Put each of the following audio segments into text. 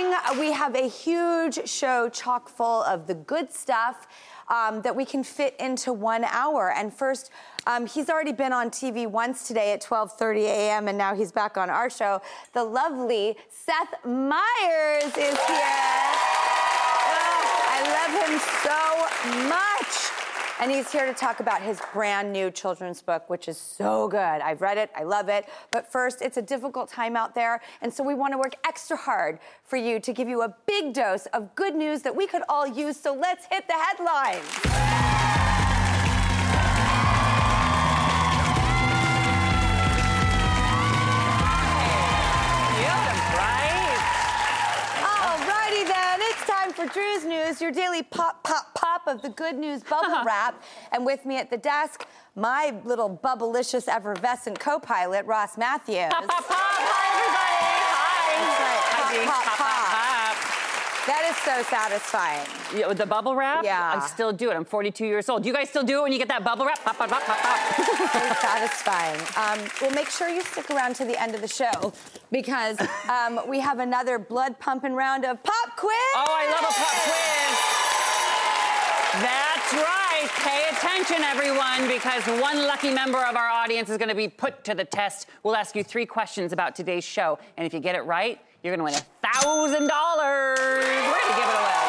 Coming. We have a huge show chock full of the good stuff. Um, that we can fit into one hour. And first, um, he's already been on TV once today at 12:30 a.m. and now he's back on our show. The lovely Seth Meyers is here. Oh, I love him so much. And he's here to talk about his brand new children's book, which is so good. I've read it, I love it. But first, it's a difficult time out there. And so we want to work extra hard for you to give you a big dose of good news that we could all use. So let's hit the headlines. For Drew's News, your daily pop, pop, pop of the good news bubble wrap. And with me at the desk, my little bubblicious effervescent co-pilot, Ross Mathews. Pop, pop, pop. Hi, everybody. That's right. Hi. Pop, Hi, pop, Pop, pop. That is so satisfying. Yeah, with the bubble wrap? Yeah. I still do it. I'm 42 years old. Do you guys still do it when you get that bubble wrap? Pop, pop, pop, pop, pop. Very satisfying. Um, well, make sure you stick around to the end of the show because um, we have another blood pumping round of pop quiz. Oh, I love a pop quiz. That's right. Pay attention, everyone, because one lucky member of our audience is going to be put to the test. We'll ask you three questions about today's show, and if you get it right, you're to win a thousand dollars. We're to give it away.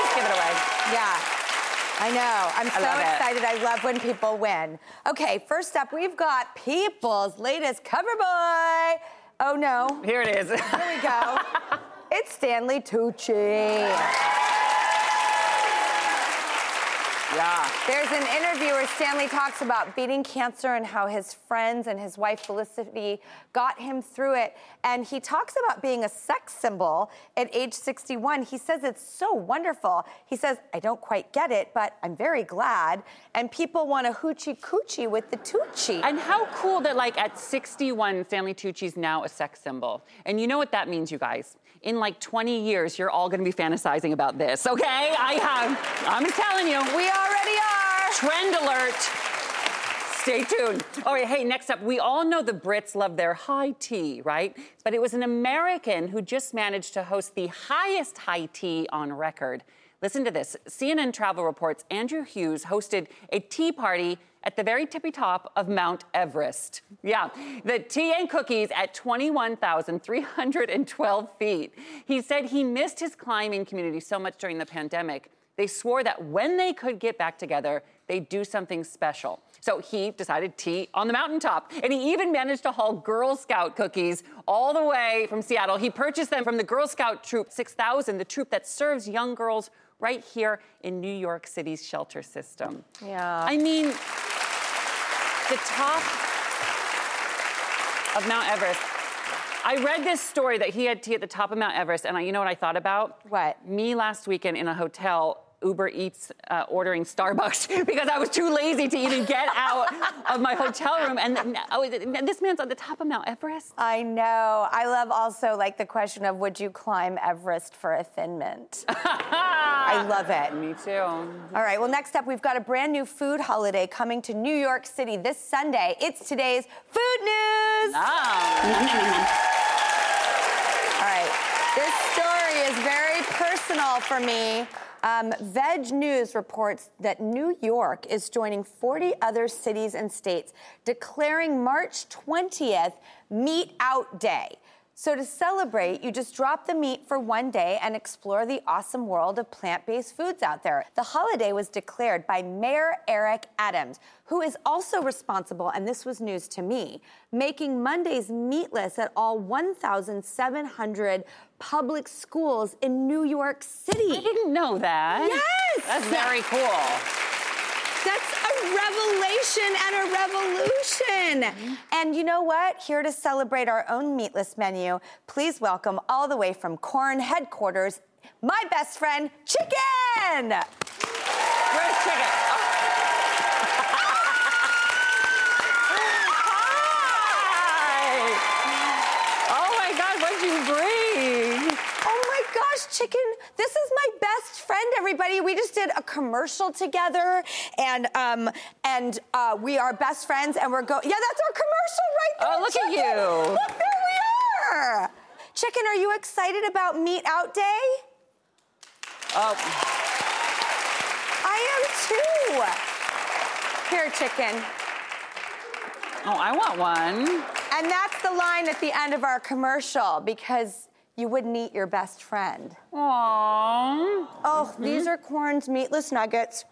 Just give it away. Yeah. I know. I'm so love it. excited. I love when people win. Okay, first up, we've got People's latest cover boy. Oh no. Here it is. Here we go. it's Stanley Tucci. Yeah. There's an interview where Stanley talks about beating cancer and how his friends and his wife Felicity got him through it. And he talks about being a sex symbol at age 61. He says it's so wonderful. He says, I don't quite get it, but I'm very glad. And people want a hoochie coochie with the Tucci. And how cool that, like, at 61, Stanley Tucci's now a sex symbol. And you know what that means, you guys? In like 20 years, you're all gonna be fantasizing about this, okay? I have, I'm telling you. we already are. Trend alert. Stay tuned. Oh, all right, hey, next up, we all know the Brits love their high tea, right? But it was an American who just managed to host the highest high tea on record. Listen to this CNN travel reports Andrew Hughes hosted a tea party at the very tippy top of Mount Everest. Yeah, the tea and cookies at 21,312 feet. He said he missed his climbing community so much during the pandemic. They swore that when they could get back together, they'd do something special. So he decided tea on the mountaintop. And he even managed to haul Girl Scout cookies all the way from Seattle. He purchased them from the Girl Scout Troop 6000, the troop that serves young girls right here in New York City's shelter system. Yeah. I mean, the top of Mount Everest. I read this story that he had tea at the top of Mount Everest, and I, you know what I thought about? What? Me last weekend in a hotel. Uber Eats uh, ordering Starbucks because I was too lazy to even get out of my hotel room. And oh, this man's on the top of Mount Everest. I know. I love also like the question of would you climb Everest for a thin mint? I love it. Me too. All right, well, next up, we've got a brand new food holiday coming to New York City this Sunday. It's today's food news. Ah. This story is very personal for me. Um, Veg News reports that New York is joining 40 other cities and states declaring March 20th Meat Out Day. So, to celebrate, you just drop the meat for one day and explore the awesome world of plant based foods out there. The holiday was declared by Mayor Eric Adams, who is also responsible, and this was news to me, making Mondays meatless at all 1,700 public schools in New York City. I didn't know that. Yes! That's very cool. Revelation and a revolution. And you know what? Here to celebrate our own meatless menu, please welcome all the way from Quorn headquarters, my best friend, Chicken. Where's chicken? Oh. Hi. Oh my God, what'd you bring? Oh my gosh, Chicken, this is my best friend, everybody. We just did a commercial together and um and uh, we are best friends and we're going Yeah, that's our commercial right there. Oh, look at you. Look, there we are. Chicken, are you excited about Meat Out Day? Oh, I am too. Here, chicken. oh, I want one. And that's the line at the end of our commercial because you wouldn't eat your best friend. Aww. Oh, these are Quorn's meatless nuggets.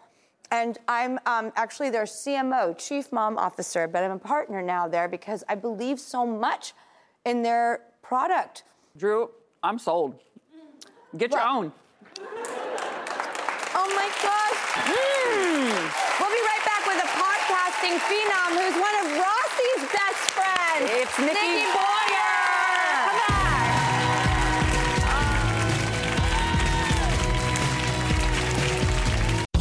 And I'm um, actually their CMO, Chief Mom Officer, but I'm a partner now there because I believe so much in their product. Drew, I'm sold. Get your own. Oh my gosh. Mm. We'll be right back with a podcasting phenom who's one of Rossi's best friends. It's Nikki Boyer. Come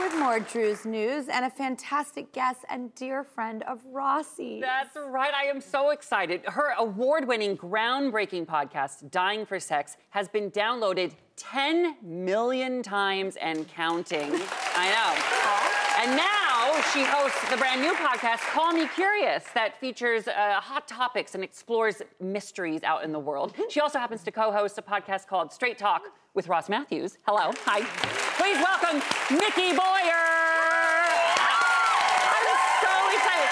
With more Drew's News and a fantastic guest and dear friend of Rossi. That's right. I am so excited. Her award winning, groundbreaking podcast, Dying for Sex, has been downloaded 10 million times and counting. I know. And now she hosts the brand new podcast, Call Me Curious, that features uh, hot topics and explores mysteries out in the world. She also happens to co host a podcast called Straight Talk with Ross Mathews. Hello. Hi. Please welcome Nikki Boyer. I'm so excited.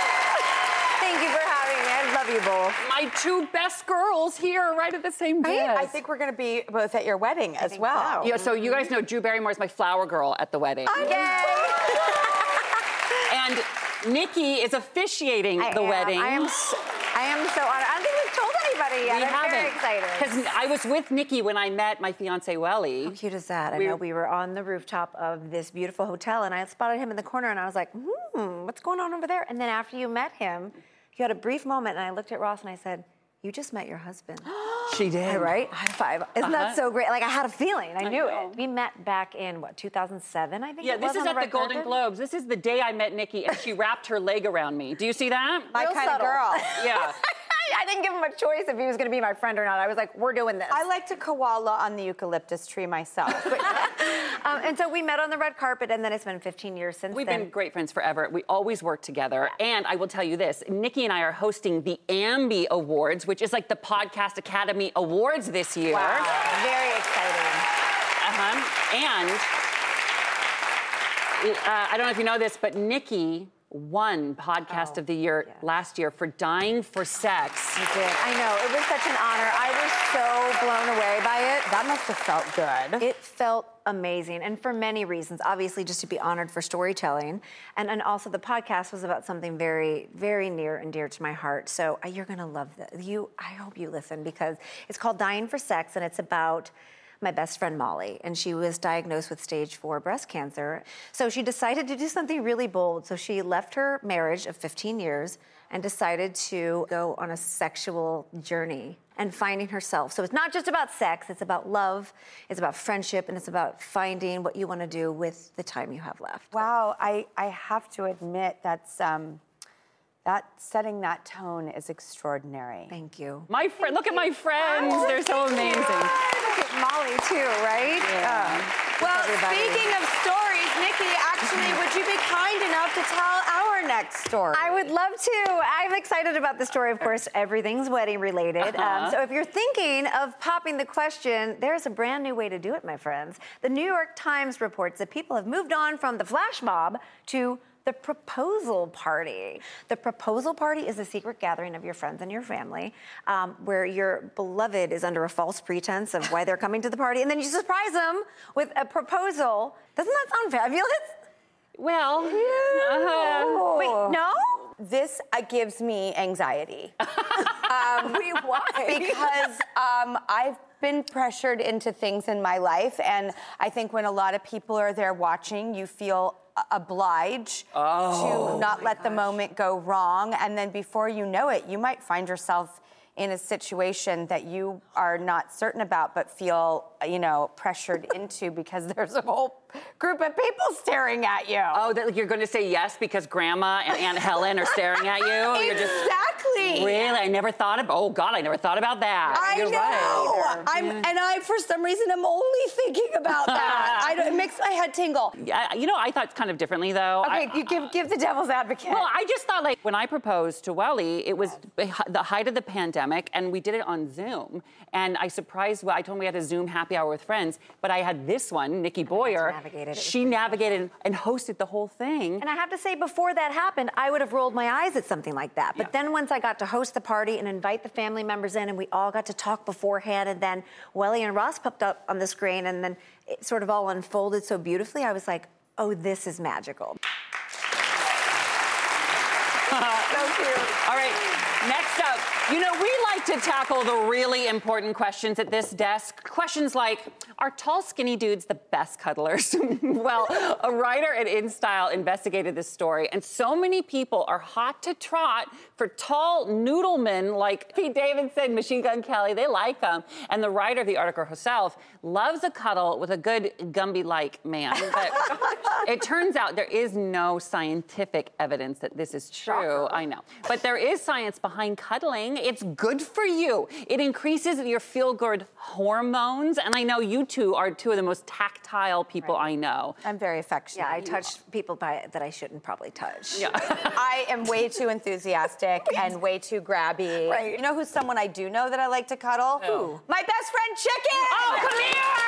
Thank you for having me. I love you both. My two best girls here right at the same Right? desk. I think we're going to be both at your wedding as well. Yeah, so you guys know Drew Barrymore is my flower girl at the wedding. and Nikki is officiating I the am. wedding. I am. So, I am so honored. I don't think we've told anybody yet. we I'm haven't. very excited. Because I was with Nikki when I met my fiance Welly. How cute is that? I know we were on the rooftop of this beautiful hotel, and I spotted him in the corner, and I was like, "Hmm, what's going on over there?" And then after you met him, you had a brief moment, and I looked at Ross and I said, "You just met your husband." She did. right? High five. Isn't Uh-huh. that so great? Like I had a feeling. I, I knew know. it. We met back in what 2007, I think. Yeah, it this was, is on the at the Golden carpet? Globes. This is the day I met Nikki, and she wrapped her leg around me. Do you see that? My Real kind of girl. Yeah. I didn't give him a choice if he was going to be my friend or not. I was like, "We're doing this." I like to koala on the eucalyptus tree myself. Um, and so we met on the red carpet, and then it's been 15 years since We've then. been great friends forever. We always work together. And I will tell you this Nikki and I are hosting the AMBI Awards, which is like the Podcast Academy Awards this year. Wow, very exciting. Uh-huh. And uh, I don't know if you know this, but Nikki won Podcast Oh, of the Year yes. last year for Dying for Sex. I did. I know. It was such an honor. I was so blown away by it. that must have felt good. It felt amazing, and for many reasons. Obviously, just to be honored for storytelling, and and also the podcast was about something very, very near and dear to my heart. So uh, you're gonna love this. You, I hope you listen because it's called Dying for Sex, and it's about my best friend Molly, and she was diagnosed with stage four breast cancer. So she decided to do something really bold. So she left her marriage of 15 years and decided to go on a sexual journey and finding herself. So it's not just about sex, it's about love, it's about friendship, and it's about finding what you want to do with the time you have left. Wow, I, I have to admit that's um, that setting that tone is extraordinary. Thank you. My friend, look at my friends. They're so amazing. Look at Molly too, right? Yeah. Well, everybody. speaking of stories, Nikki, actually, would you be kind enough to tell our next story? I would love to. I'm excited about the story. Of course, everything's wedding related. Uh-huh. Um, so if you're thinking of popping the question, there's a brand new way to do it, my friends. The New York Times reports that people have moved on from the flash mob to the proposal party. The proposal party is a secret gathering of your friends and your family um, where your beloved is under a false pretense of why they're coming to the party, and then you surprise them with a proposal. Doesn't that sound fabulous? Well, uh, Wait, no? this uh, gives me anxiety. um, why? Because um, I've been pressured into things in my life, and I think when a lot of people are there watching, you feel uh, obliged to not let the moment go wrong, and then before you know it, you might find yourself in a situation that you are not certain about, but feel, you know, pressured into because there's a whole group of people staring at you. oh, that, like you're going to say yes because Grandma and Aunt Helen are staring at you. You're just exactly. Really. I never thought of. Oh God, I never thought about that. I You're know. right. I'm, and I, for some reason, am only thinking about that. I don't, it makes my head tingle. Yeah, you know, I thought kind of differently though. Okay, I, you give, give the devil's advocate. Well, I just thought like when I proposed to Welly, it was the height of the pandemic, and we did it on Zoom. And I surprised. Well, I told him we had a Zoom happy hour with friends, but I had this one, Nikki Boyer. navigated it. It was She navigated and hosted the whole thing. And I have to say, before that happened, I would have rolled my eyes at something like that. But Yeah. then once I got to host the party and invite the family members in, and we all got to talk beforehand, and then Welly and Ross popped up on the screen, and then it sort of all unfolded so beautifully, I was like, oh, this is magical. so cute. All right, next up, you know, we like to tackle the really important questions at this desk. Questions like Are tall, skinny dudes the best cuddlers? well, a writer at InStyle investigated this story, and so many people are hot to trot for tall noodlemen like Pete Davidson, Machine Gun Kelly. They like them. And the writer of the article herself loves a cuddle with a good Gumby like man. But it turns out there is no scientific evidence that this is true. I know. But there is science behind cuddling. It's good for you. It increases your feel good hormones. And I know you two are two of the most tactile people I know. I'm very affectionate. Yeah, I touch people by, that I shouldn't probably touch. Yeah. I am way too enthusiastic and way too grabby. Right. You know who's someone I do know that I like to cuddle? Who? My best friend Chicken. Oh, come here!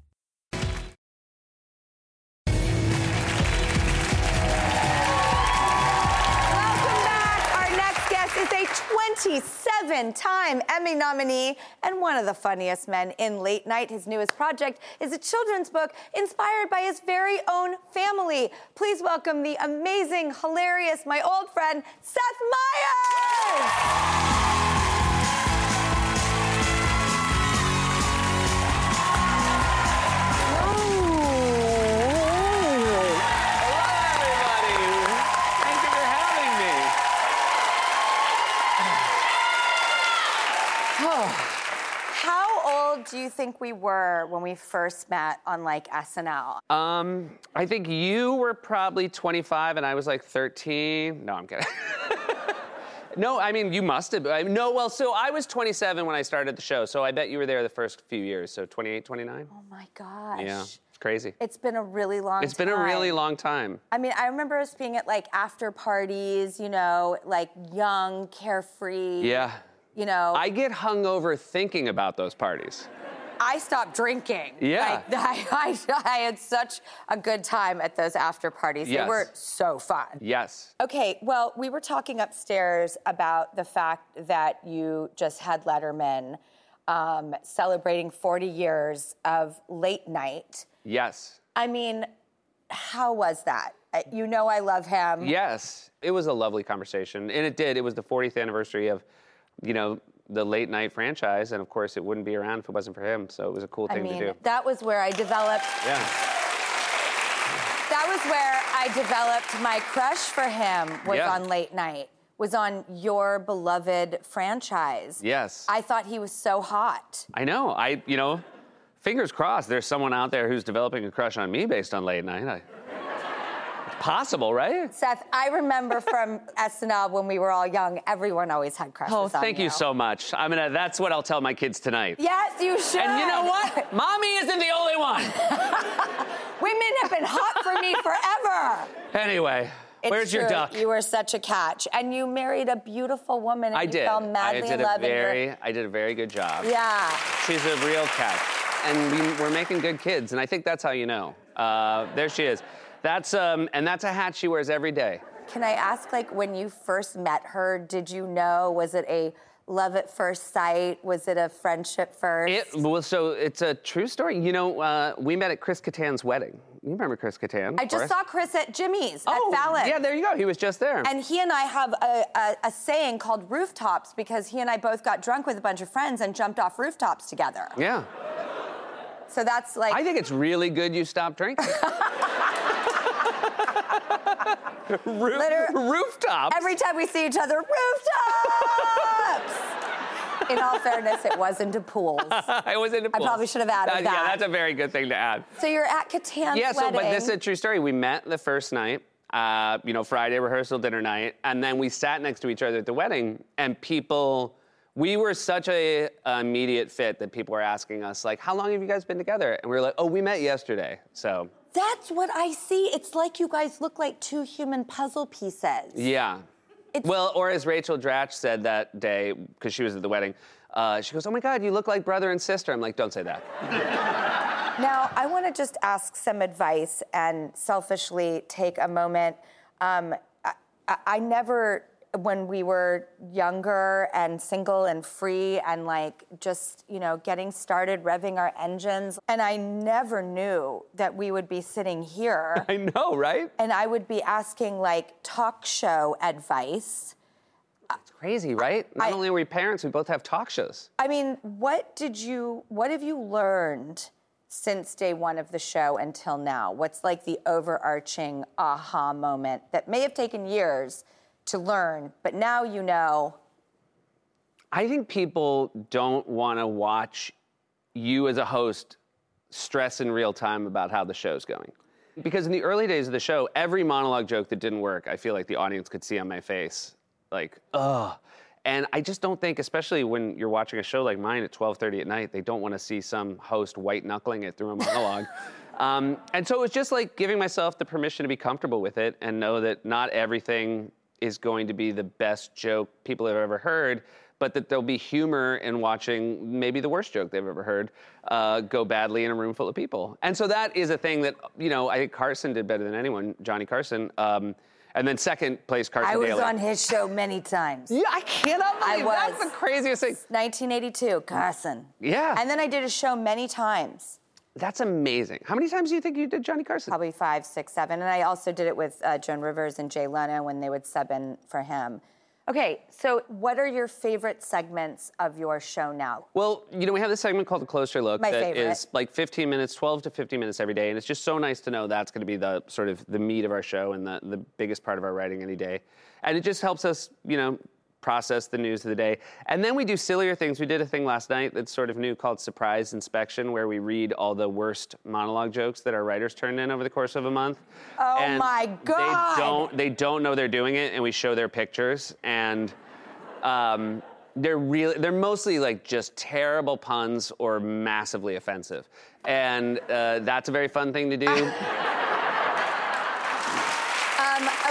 27 time Emmy nominee and one of the funniest men in late night. His newest project is a children's book inspired by his very own family. Please welcome the amazing, hilarious, my old friend, Seth Meyers. Old do you think we were when we first met on like SNL? Um, I think you were probably 25 and I was like 13. No, I'm kidding. no, I mean, you must have. I, no, well, so I was 27 when I started the show, so I bet you were there the first few years. So 28, 29? Oh my gosh. Yeah, it's crazy. It's been a really long time. It's been a really long time. I mean, I remember us being at like after parties, you know, like young, carefree. Yeah. You know, I get hungover thinking about those parties. I stopped drinking. Yeah. I, I, I had such a good time at those after parties. They were so fun. Yes. Okay, well, we were talking upstairs about the fact that you just had Letterman um, celebrating 40 years of late night. Yes. I mean, how was that? Uh, You know, I love him. Yes, it was a lovely conversation, and it did. It was the 40th anniversary of, you know, the late night franchise, and of course, it wouldn't be around if it wasn't for him. So it was a cool I thing mean, to do. that was where I developed. Yeah. That was where I developed my crush for him. Was Yeah. on late night. Was on your beloved franchise. Yes. I thought he was so hot. I know. I, you know, fingers crossed. There's someone out there who's developing a crush on me based on late night. I, possible, right? Seth, I remember from SNL when we were all young, everyone always had crushes Oh, on thank you so much. I'm gonna. That's what I'll tell my kids tonight. Yes, you should. And you know what? Mommy isn't the only one. Women have been hot for me forever. Anyway, It's where's your true. duck? You were such a catch, and you married a beautiful woman. And I you did. Fell I did in a love. you're- very. I did a very good job. Yeah. She's a real catch. And we, we're making good kids, and I think that's how you know. Uh, there she is. That's um, and that's a hat she wears every day. Can I ask, like, when you first met her, did you know? Was it a love at first sight? Was it a friendship first? It well, so it's a true story. You know, uh, we met at Chris Kattan's wedding. You remember Chris Kattan? I just saw Chris at Jimmy's Oh, at Fallon. yeah, there you go. He was just there. And he and I have a, a, a saying called rooftops because he and I both got drunk with a bunch of friends and jumped off rooftops together. yeah. So that's like. I think it's really good you stopped drinking. Roof, Liter- rooftops. Every time we see each other, rooftops! In all fairness, it was into pools. I was in the I probably should have added Uh, that. Yeah, that's a very good thing to add. So you're at Kattan's yeah, so wedding. but this is a true story. We met the first night, uh, you know, Friday rehearsal, dinner night, and then we sat next to each other at the wedding, and people. We were such a immediate fit that people were asking us like, "How long have you guys been together?" And we were like, "Oh, we met yesterday." So That's what I see. It's like you guys look like two human puzzle pieces. yeah. It's- well, or as Rachel Dratch said that day because she was at the wedding, uh, she goes, "Oh my God, you look like brother and sister." I'm like, "Don't say that." Now, I want to just ask some advice and selfishly take a moment. Um, I, I, I never, when we were younger and single and free and like just, you know, getting started, revving our engines, and I never knew that we would be sitting here I know, right? and I would be asking like talk show advice. It's crazy, right? Not I- only are we parents, we both have talk shows. I mean, what did you, what have you learned since day one of the show until now? What's like the overarching aha moment that may have taken years to learn, but now you know? I think people don't want to watch you as a host stress in real time about how the show's going. Because in the early days of the show, every monologue joke that didn't work, I feel like the audience could see on my face, like, ugh. And I just don't think, especially when you're watching a show like mine at 12:30 at night, they don't want to see some host white knuckling it through a monologue. um, and so it was just like giving myself the permission to be comfortable with it and know that not everything is going to be the best joke people have ever heard, but that there'll be humor in watching maybe the worst joke they've ever heard uh, go badly in a room full of people. And so that is a thing that, you know, I think Carson did better than anyone, Johnny Carson. Um, And then second place, Carson I was Daly. on his show many times. Yeah, I cannot I believe was. that's the craziest thing. 1982, Carson. Yeah. And then I did a show many times. That's amazing. How many times do you think you did Johnny Carson? Probably five, six, seven. And I also did it with uh, Joan Rivers and Jay Leno when they would sub in for him. Okay, so what are your favorite segments of your show now? Well, you know, we have this segment called the Closer Look My that is favorite. like 15 minutes, 12 to 15 minutes every day, and it's just so nice to know that's going to be the sort of the meat of our show and the, the biggest part of our writing any day. And it just helps us, you know, process the news of the day. And then we do sillier things. We did a thing last night that's sort of new called Surprise Inspection, where we read all the worst monologue jokes that our writers turned in over the course of a month. Oh And my God. They don't they don't know they're doing it, and we show their pictures and. Um, they're really they're mostly like just terrible puns or massively offensive and uh, that's a very fun thing to do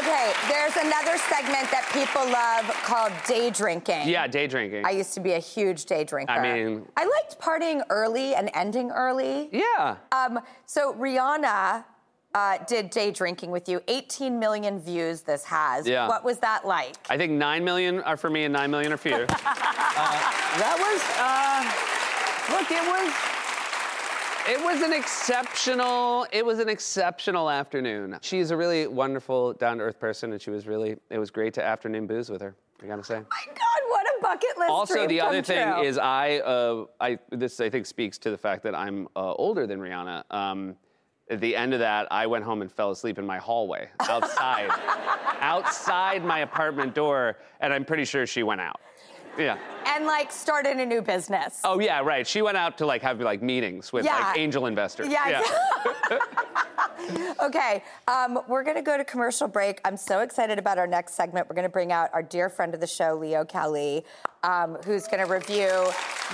okay, there's another segment that people love called day drinking. yeah day drinking I used to be a huge day drinker. I mean- I liked partying early and ending early. yeah Um, so Rihanna uh, did day drinking with you. 18 million views this has. Yeah. What was that like? i think 9 million are for me and 9 million are for you uh, that was uh, look it was it was an exceptional it was an exceptional afternoon. She's a really wonderful down-to-earth person and she was really it was great to afternoon booze with her i gotta say. My God, what a bucket list also the other thing true. is i uh, i this i think speaks to the fact that i'm uh, older than rihanna. Um, at the end of that i went home and fell asleep in my hallway outside outside my apartment door and i'm pretty sure she went out yeah and like started a new business. oh yeah right she went out to like have like meetings with Yeah. like angel investors Yeah. okay, um, we're going to go to commercial break. I'm so excited about our next segment. We're going to bring out our dear friend of the show, Leo Kelly, um, who's going to review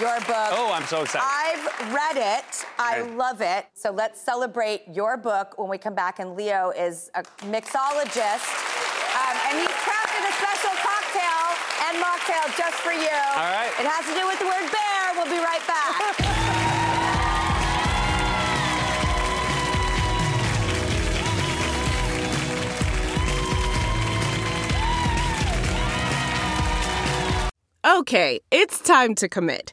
your book. Oh, I'm so excited. I've read it. I Okay. love it. So let's celebrate your book when we come back. And Leo is a mixologist, um, and he's crafted a special cocktail and mocktail just for you. All right. It has to do with the word bear. We'll be right back. Okay, it's time to commit.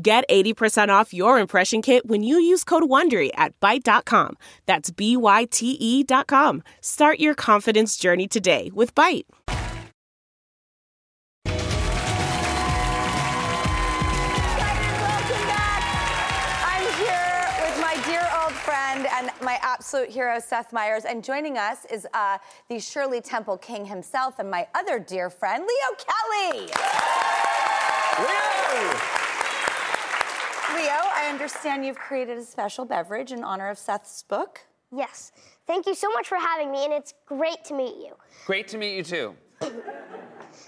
Get 80% off your impression kit when you use code WONDERY at Byte.com. That's B-Y-T-E dot com. Start your confidence journey today with Byte. Welcome back. I'm here with my dear old friend and my absolute hero, Seth Meyers. And joining us is uh, the Shirley Temple King himself and my other dear friend, Leo Kelly. Leo, I understand you've created a special beverage in honor of Seth's book. Yes. Thank you so much for having me, and it's great to meet you. great to meet you too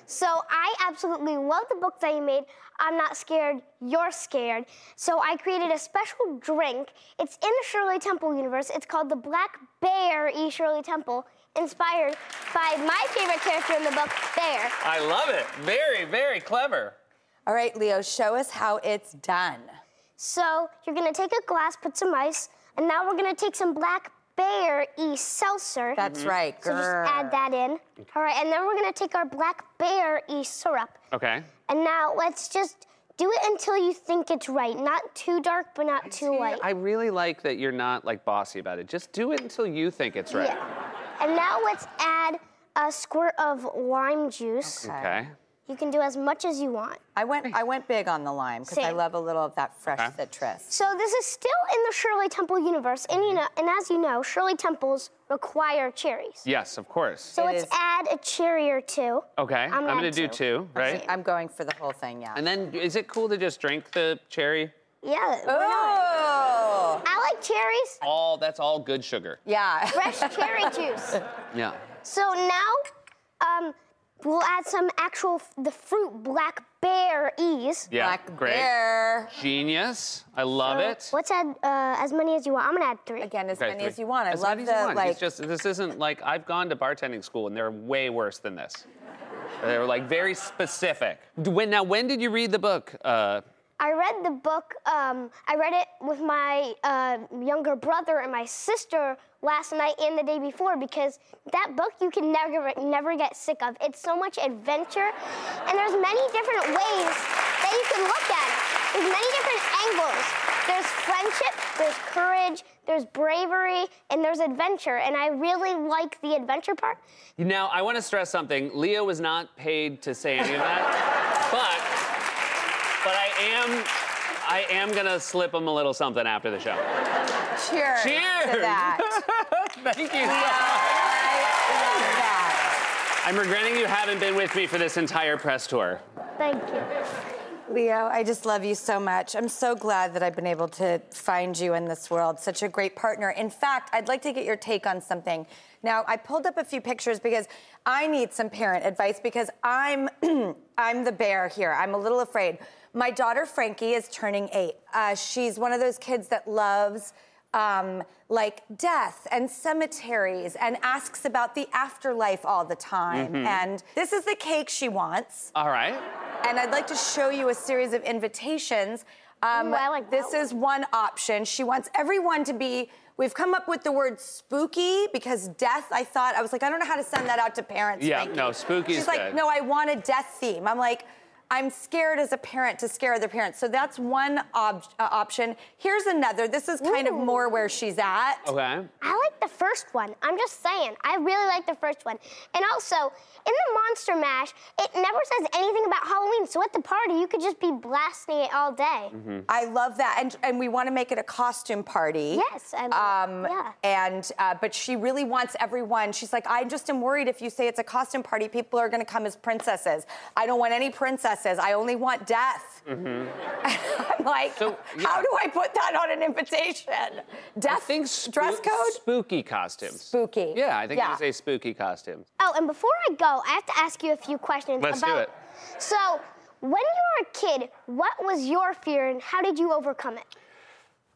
So, I absolutely love the book that you made. I'm not scared, you're scared. So, I created a special drink. It's in the Shirley Temple universe. It's called the Black Bear E. Shirley Temple, inspired by my favorite character in the book, Bear. i love it very very clever All right, Leo, show us how it's done. So, you're gonna take a glass, put some ice, and now we're gonna take some Black Bear E. seltzer. That's mm-hmm. right, So, just add that in. All right, and then we're gonna take our Black Bear E. syrup. okay And now let's just do it until you think it's right. Not too dark, but not too light. i really like that you're not like bossy about it just do it until you think it's right Yeah. And now let's add a squirt of lime juice. okay You can do as much as you want. I went, I went big on the lime because I love a little of that fresh Okay. citrus. So this is still in the Shirley Temple universe, and you know, and as you know, Shirley Temples require cherries. yes of course So let's add a cherry or two. okay i'm, I'm gonna add do two. two right I'm going for the whole thing, yeah. and then is it cool to just drink the cherry Yeah. Oh, I like cherries. all that's all good sugar yeah. Fresh cherry juice. yeah So now, um, we'll add some actual the fruit blackberries. Yeah, black great. Bear. Genius. I love So it. Let's add uh, as many as you want. I'm gonna add three. Again, as Okay, many three. as you want. I As love many as you want. like. It's just this isn't like I've gone to bartending school and they're way worse than this. They're like very specific. When now, when did you read the book? Uh, I read the book. Um, I read it with my uh, younger brother and my sister last night and the day before because that book you can never never get sick of. It's so much adventure, and there's many different ways that you can look at it. There's many different angles. There's friendship, there's courage, there's bravery, and there's adventure. And I really like the adventure part. now, I want to stress something. Leo was not paid to say any of that, but but I am I am gonna slip him a little something after the show. Cheers. Cheers. To that. Thank you. Yeah, I love that. I'm regretting you haven't been with me for this entire press tour. Thank you. Leo, I just love you so much. I'm so glad that I've been able to find you in this world. Such a great partner. In fact, I'd like to get your take on something. Now, I pulled up a few pictures because I need some parent advice because I'm I'm the bear here. I'm a little afraid. My daughter Frankie is turning eight. Uh, she's one of those kids that loves um, like death and cemeteries and asks about the afterlife all the time. Mhm. And this is the cake she wants All right. and I'd like to show you a series of invitations. Um, Ooh, I like this is one option. She wants everyone to be. We've come up with the word spooky because death. I thought I was like, I don't know how to send that out to parents. Yeah, no, spooky's She's like, good. no, I want a death theme. I'm like. I'm scared as a parent to scare other parents. So that's one ob- uh, option. Here's another. This is kind of more where she's at. Okay. I like the first one. I'm just saying. I really like the first one. And also, in the Monster Mash, it never says anything about Halloween. So at the party, you could just be blasting it all day. I love that, and and we want to make it a costume party. Yes, and Um, yeah. And uh, but she really wants everyone. She's like, I just am worried if you say it's a costume party, people are going to come as princesses. I don't want any princesses. I only want death. Mm-hmm. I'm like, how do I put that on an invitation? Death I think dress code. Spooky costumes. Spooky. Yeah, I think Yeah. you say spooky costumes. Oh, and before I go, I have to ask you a few questions Let's do about. it. So, when you were a kid, what was your fear and how did you overcome it?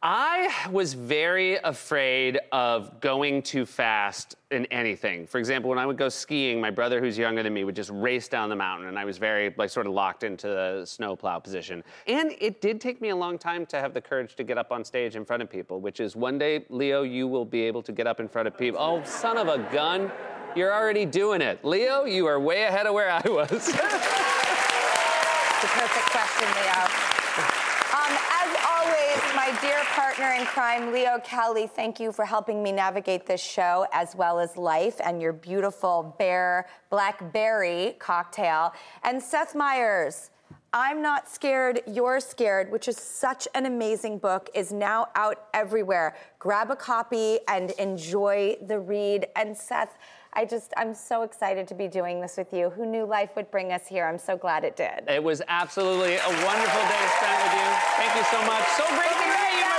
I was very afraid of going too fast in anything. For example, when I would go skiing, my brother, who's younger than me, would just race down the mountain, and I was very, like, sort of locked into the snowplow position. And it did take me a long time to have the courage to get up on stage in front of people, which is one day, Leo, you will be able to get up in front of people. Oh, son of a gun. You're already doing it. Leo, you are way ahead of where I was. The perfect question, Leo. Um, as always, my dear partner in crime, Leo Kelly, thank you for helping me navigate this show as well as life and your beautiful bear blackberry cocktail. And Seth Meyers, I'm Not Scared, You're Scared, which is such an amazing book, is now out everywhere. Grab a copy and enjoy the read. And Seth, I just, I'm so excited to be doing this with you. Who knew life would bring us here? I'm so glad it did. It was absolutely a wonderful day spent with you. Thank you so much. So great to meet you,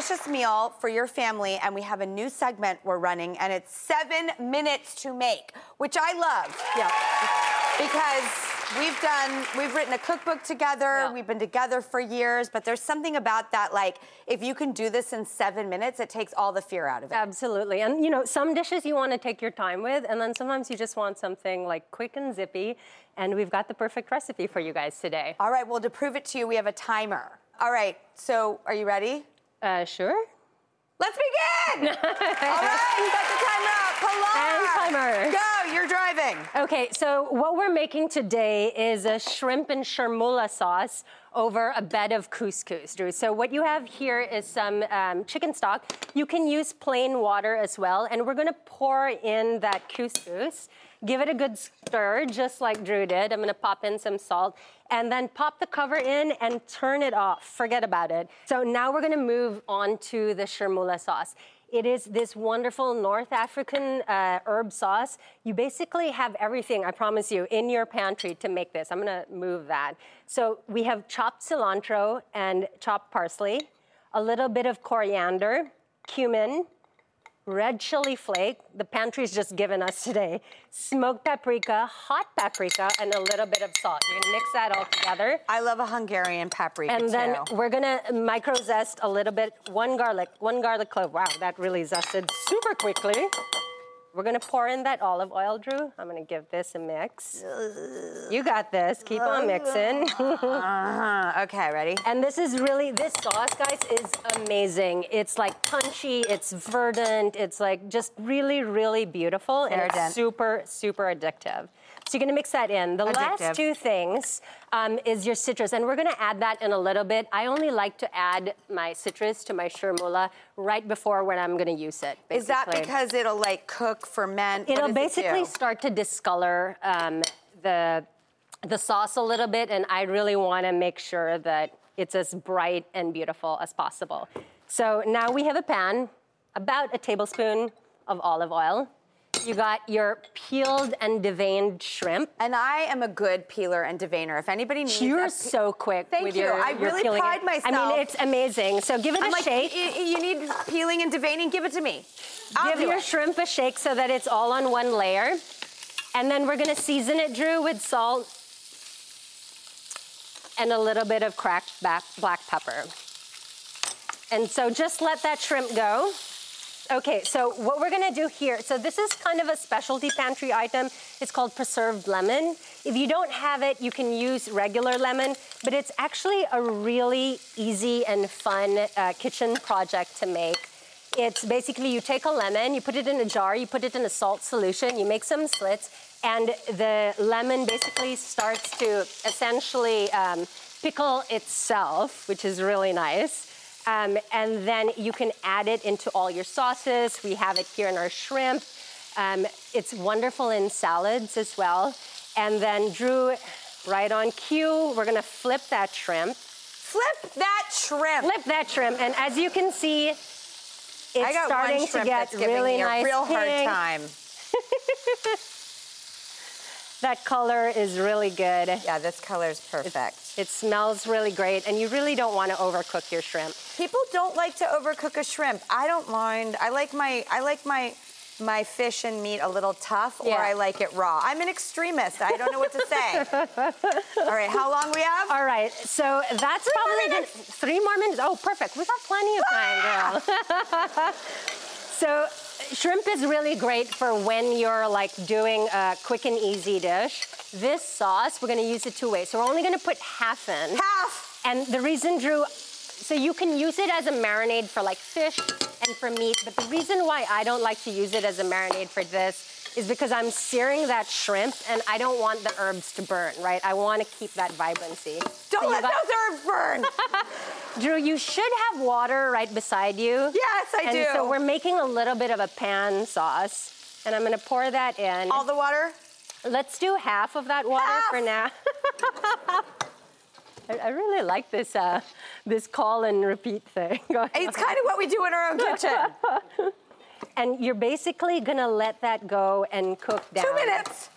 delicious meal for your family, and we have a new segment we're running, and it's seven minutes to make, which I love. Yeah. Because we've done, we've written a cookbook together, we've been together for years, but there's something about that, like, if you can do this in seven minutes, it takes all the fear out of it. Absolutely. And you know, some dishes you want to take your time with, and then sometimes you just want something like quick and zippy. And we've got the perfect recipe for you guys today. All right, well, to prove it to you, we have a timer. All right, so are you ready? Uh, sure. Let's begin! All right, set the timer up. Pilar! And timer. Go, you're driving. Okay, so what we're making today is a shrimp and chermoula sauce over a bed of couscous, Drew. So what you have here is some um, chicken stock. You can use plain water as well, and we're gonna pour in that couscous. Give it a good stir, just like Drew did. I'm gonna pop in some salt, and then pop the cover in and turn it off. Forget about it. So now we're gonna move on to the chermoula sauce. It is this wonderful North African uh, herb sauce. You basically have everything, I promise you, in your pantry to make this. I'm gonna move that. So we have chopped cilantro and chopped parsley, a little bit of coriander, cumin, red chili flake, the pantry's just given us today, smoked paprika, hot paprika, and a little bit of salt. You're gonna mix that all together. I love a Hungarian paprika And then too. we're gonna micro zest a little bit, one garlic, one garlic clove. Wow, that really zested super quickly. We're gonna pour in that olive oil, Drew. I'm gonna give this a mix. You got this. Keep on mixing. uh-huh. Okay, ready? And this is really, this sauce, guys, is amazing. It's like punchy, it's verdant, it's like just really, really beautiful, and it's super, super addictive. So you're gonna mix that in. The Addictive. last two things um, is your citrus, and we're gonna add that in a little bit. I only like to add my citrus to my chermoula right before when I'm gonna use it. Is that because it'll like cook, ferment? It'll basically it start to discolor um, the the sauce a little bit, and I really want to make sure that it's as bright and beautiful as possible. So now we have a pan, about a tablespoon of olive oil. You got your peeled and deveined shrimp. And I am a good peeler and deveiner. If anybody needs You're pe- so quick Thank with you. your, I your really peeling pride it. myself. I mean, it's amazing. So give it I'm a like, shake. "Y- y- you need peeling and deveining? Give it to me. I'll Give your it. shrimp a shake so that it's all on one layer. And then we're gonna season it, Drew, with salt and a little bit of cracked black pepper. And so just let that shrimp go. Okay, so what we're gonna do here, so this is kind of a specialty pantry item. It's called preserved lemon. If you don't have it, you can use regular lemon, but it's actually a really easy and fun uh, kitchen project to make. It's basically you take a lemon, you put it in a jar, you put it in a salt solution, you make some slits, and the lemon basically starts to essentially um, pickle itself, which is really nice. Um, and then you can add it into all your sauces. We have it here in our shrimp. Um, it's wonderful in salads as well. And then, Drew, right on cue, we're gonna flip that shrimp. Flip that shrimp. Flip that shrimp. And as you can see, it's I got starting one to get that's giving really me a nice real hard pink. time. That color is really good. Yeah, this color is perfect. It smells really great, and you really don't want to overcook your shrimp. People don't like to overcook a shrimp. I don't mind. I like my I like my my fish and meat a little tough, or I like it raw. I'm an extremist. I don't know what to say. All right, how long we have? All right, so that's probably gonna, three more minutes. Oh, perfect. We've got plenty of time, girl. so, shrimp is really great for when you're like doing a quick and easy dish. This sauce, we're gonna use it two ways. So, we're only gonna put half in. Half! And the reason, Drew, so you can use it as a marinade for like fish and for meat, but the reason why I don't like to use it as a marinade for this is because I'm searing that shrimp and I don't want the herbs to burn, right? I want to keep that vibrancy. Don't So let got- those herbs burn. Drew, you should have water right beside you. Yes, I and do. So we're making a little bit of a pan sauce, and I'm gonna pour that in. All the water? Let's do half of that water Half. for now. I, I really like this uh, this call and repeat thing. It's kind of what we do in our own kitchen. And you're basically gonna let that go and cook down. Two minutes.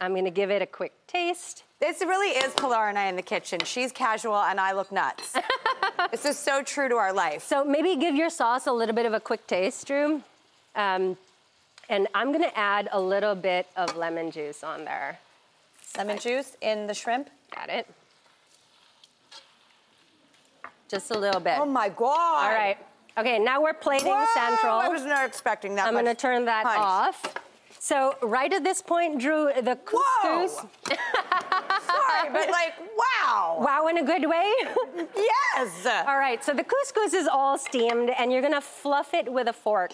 I'm gonna give it a quick taste. This really is Pilar and I in the kitchen. She's casual and I look nuts. this is so true to our life. So maybe give your sauce a little bit of a quick taste, Drew. Um, and I'm gonna add a little bit of lemon juice on there. Lemon juice in the shrimp? Got it. Just a little bit. Oh my God. All right. Okay, now we're plating Whoa, central. I was not expecting that I'm much gonna turn that punch. off. So right at this point, Drew, the couscous. Sorry, but like, wow. Wow. Wow in a good way? yes. All right, so the couscous is all steamed and you're gonna fluff it with a fork.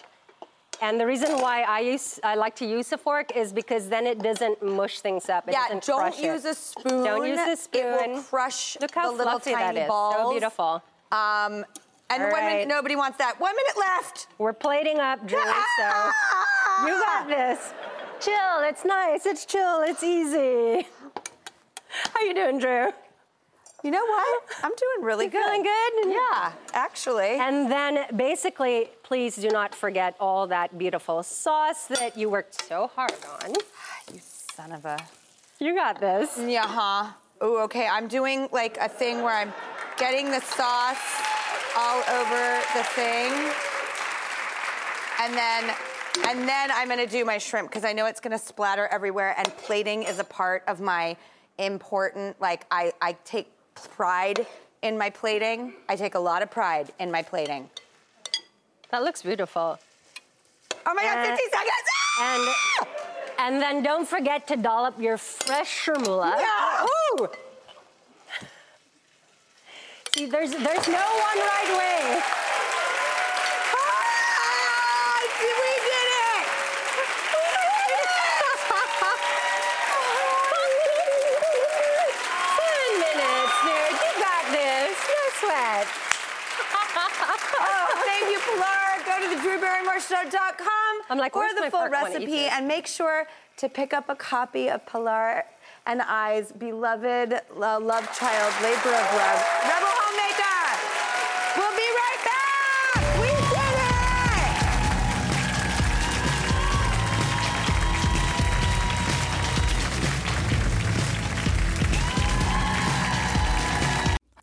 And the reason why I use I like to use a fork is because then it doesn't mush things up. It yeah, don't use it. a spoon. Don't use a spoon. It will crush Look how the little tiny balls. So beautiful. Um, and right. minute, nobody wants that. One minute left. We're plating up, Drew, so you got this. Chill, it's nice, it's chill, it's easy. How you doing, Drew? You know what? I'm doing really You good. Feeling good? Yeah, actually. And then basically, please do not forget all that beautiful sauce that you worked so hard on. You son of a. You got this. Yeah, huh? Ooh, okay. I'm doing like a thing where I'm getting the sauce all over the thing. And then and then I'm gonna do my shrimp because I know it's gonna splatter everywhere and plating is a part of my important like I, I take pride in my plating. I take a lot of pride in my plating. That looks beautiful. Oh my god, Uh, 50 seconds! And and then don't forget to dollop your fresh. Yeah. Ooh. See, there's there's no one right way. Ah, we did it! Ten minutes, dude. You got this. Sweat. Oh, thank you, Pilar. Go to the drewbarrymoreshow.com I'm like, for the full fork when I eat recipe and make sure to pick up a copy of Pilar and I's beloved uh, love child, labor of love, Rebel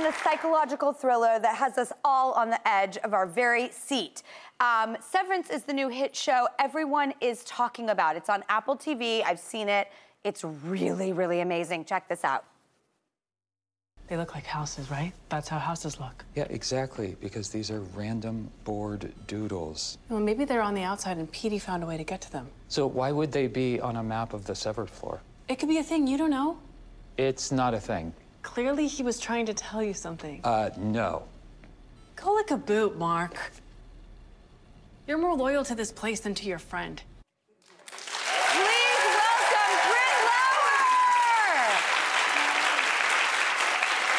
In the psychological thriller that has us all on the edge of our very seat. Um, Severance is the new hit show everyone is talking about. It's on Apple TV. I've seen it. It's really, really amazing. Check this out. They look like houses, right? That's how houses look. Yeah, exactly, because these are random board doodles. Well, maybe they're on the outside and Petey found a way to get to them. So why would they be on a map of the severed floor? It could be a thing, you don't know. It's not a thing. Clearly, he was trying to tell you something. Uh, no. Go lick a boot, Mark. You're more loyal to this place than to your friend. Please welcome Britt Lower.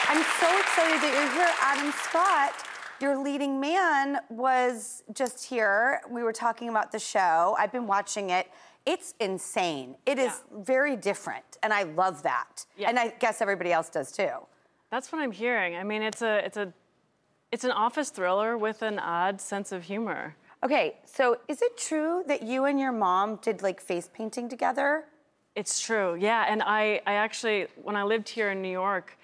I'm so excited that you're here, Adam Scott. Your leading man was just here. We were talking about the show. I've been watching it. It's insane. It is very different, and I love that. And I guess everybody else does too. That's what I'm hearing. I mean, it's a, it's a, it's an office thriller with an odd sense of humor. Okay, so is it true that you and your mom did like face painting together? It's true, yeah. And I, I actually, when I lived here in New York,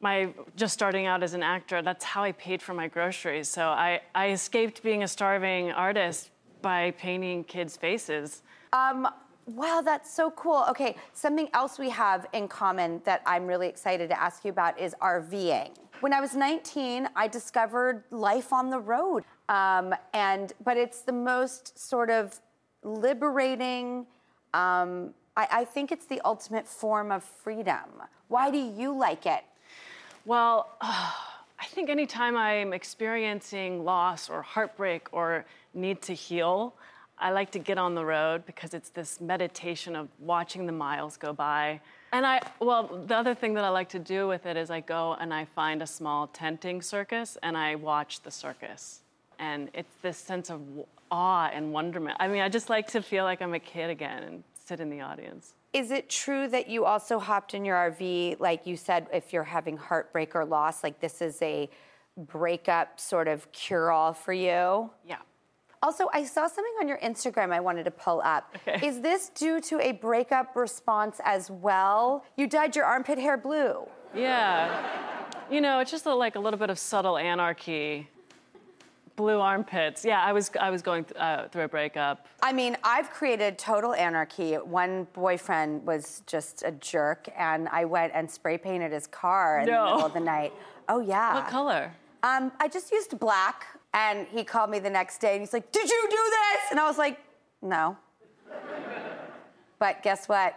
my just starting out as an actor, that's how I paid for my groceries. So I, I escaped being a starving artist by painting kids' faces. Um, wow, that's so cool. Okay, something else we have in common that I'm really excited to ask you about is RVing. When I was 19, I discovered life on the road, um, and but it's the most sort of liberating. Um, I, I think it's the ultimate form of freedom. Why do you like it? Well, I think anytime I'm experiencing loss or heartbreak or need to heal, I like to get on the road because it's this meditation of watching the miles go by. And I, well, the other thing that I like to do with it is I go and I find a small tenting circus and I watch the circus. And it's this sense of awe and wonderment. I mean, I just like to feel like I'm a kid again and sit in the audience. is it true that you also hopped in your RV, like you said, if you're having heartbreak or loss, like this is a breakup sort of cure all for you? Yeah. Also, I saw something on your Instagram I wanted to pull up. Okay. Is this due to a breakup response as well? You dyed your armpit hair blue. Yeah. You know, it's just a, like a little bit of subtle anarchy. Blue armpits. Yeah, I was I was going th- uh, through a breakup. I mean, I've created total anarchy. One boyfriend was just a jerk, and I went and spray painted his car in the No. middle of the night. Oh, yeah. What color? Um, I just used black, and he called me the next day, and he's like, "Did you do this?" And I was like, "No." but guess what?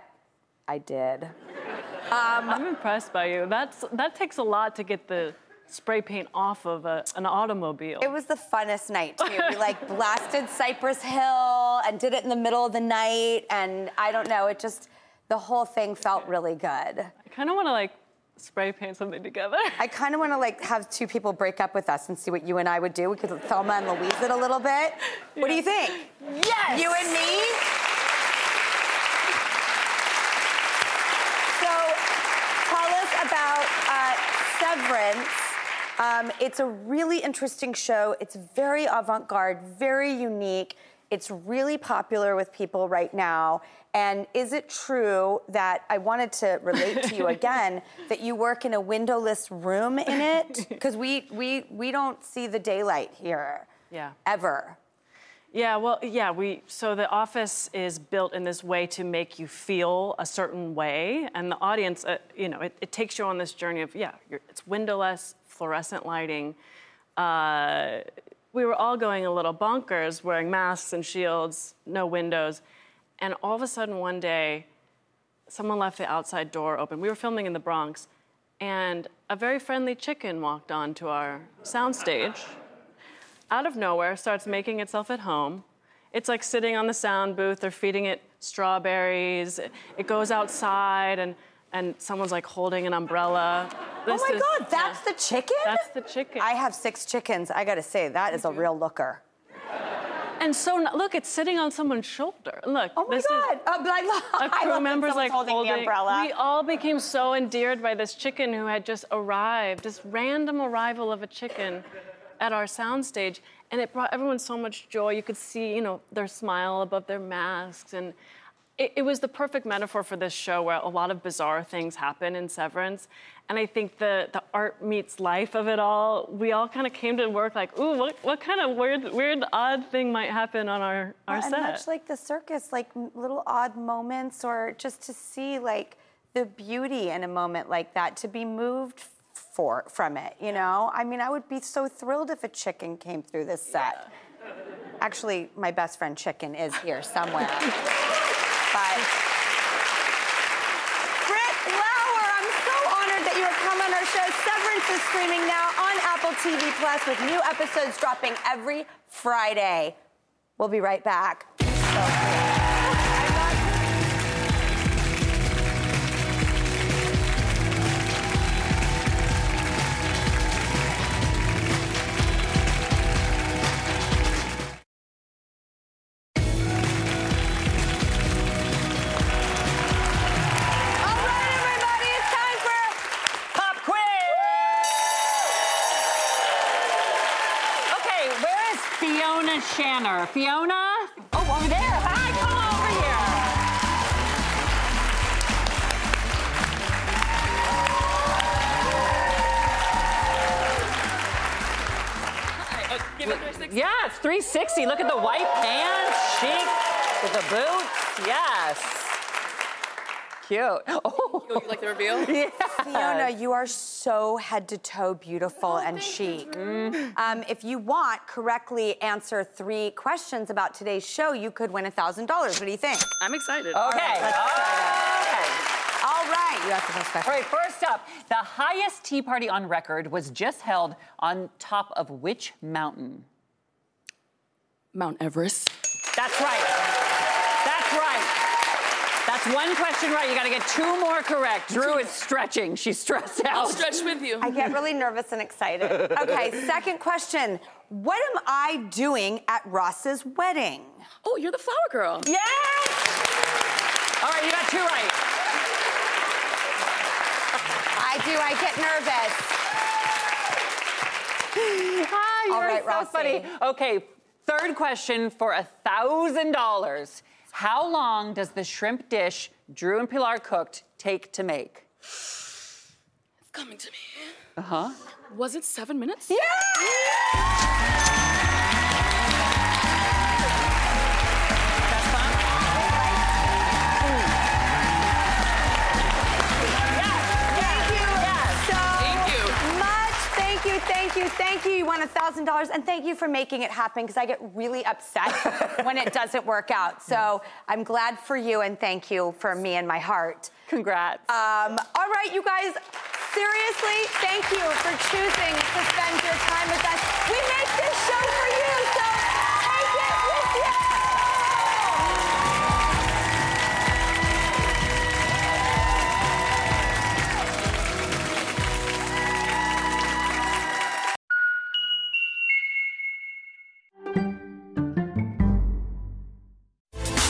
I did. Um, I'm impressed by you. That's that takes a lot to get the spray paint off of a, an automobile. It was the funnest night too. We like blasted Cypress Hill and did it in the middle of the night, and I don't know. It just the whole thing felt really good. I kind of want to like spray paint something together. I kind of want to like have two people break up with us and see what you and I would do. We could Thelma and Louise it a little bit. What do you think? Yes. You and me? So tell us about uh, Severance. Um, it's a really interesting show. It's very avant garde, very unique. It's really popular with people right now. And is it true that I wanted to relate to you again that you work in a windowless room in it? Because we, we, we don't see the daylight here Yeah. ever. Yeah, well, yeah, we so the office is built in this way to make you feel a certain way, and the audience, uh, you know, it, it takes you on this journey of yeah, you're, it's windowless, fluorescent lighting. Uh, we were all going a little bonkers, wearing masks and shields, no windows, and all of a sudden one day, someone left the outside door open. We were filming in the Bronx, and a very friendly chicken walked onto our soundstage out of nowhere starts making itself at home. It's like sitting on the sound booth, they're feeding it strawberries. It goes outside and and someone's like holding an umbrella. This oh my is- God, that's the chicken? That's the chicken. I have six chickens. I gotta say, that is a real looker. And so look, it's sitting on someone's shoulder. Look, Oh my this God. is Uh, I love- a I crew love member's like holding the umbrella. We all became so endeared by this chicken who had just arrived, this random arrival of a chicken at our soundstage, and it brought everyone so much joy. You could see, you know, their smile above their masks, and it, it was the perfect metaphor for this show where a lot of bizarre things happen in Severance. And I think the, the art meets life of it all. We all kind of came to work like, ooh, what, what kind of weird, weird, odd thing might happen on our, our and set? much like the circus, like little odd moments, or just to see like the beauty in a moment like that, to be moved for from it. You know, I mean, I would be so thrilled if a chicken came through this set. Actually, my best friend Chicken is here somewhere. but Britt Lower, I'm so honored that you have come on our show. Severance is streaming now on Apple TV Plus with new episodes dropping every Friday. We'll be right back. All Fiona Shanner? Fiona? Oh, over there. Hi, come on over here. Give it 360. Yeah, it's 360. Look at the white pants, chic, with the boots. Yes. Cute. Oh. You like the reveal? Yeah. Fiona, you are so head to toe beautiful and chic. Um, if you want, correctly answer three questions about today's show, you could win $1,000. What do you think? I'm excited. Okay. right, let's. All right, you have the first question. All right, first up, the highest tea party on record was just held on top of which mountain? Mount Everest. That's right. That's one question right. You got to get two more correct. Drew is stretching. She's stressed out. I'll stretch with you. I get really nervous and excited. Okay, second question. What am I doing at Ross's wedding? Oh, you're the flower girl. Yes! All right, you got two right. I do. I get nervous. Hi, you're All right, so Rossi. funny. Okay, third question for a thousand dollars. How long does the shrimp dish Drew and Pilar cooked take to make? It's coming to me. Uh huh. Was it seven minutes? Thank you, thank you, thank you. You won a thousand dollars, and thank you for making it happen because I get really upset when it doesn't work out. So I'm glad for you, and thank you for me and my heart. Congrats. Um, all right, you guys. Seriously, thank you for choosing to spend your time with us. We make this show for you, so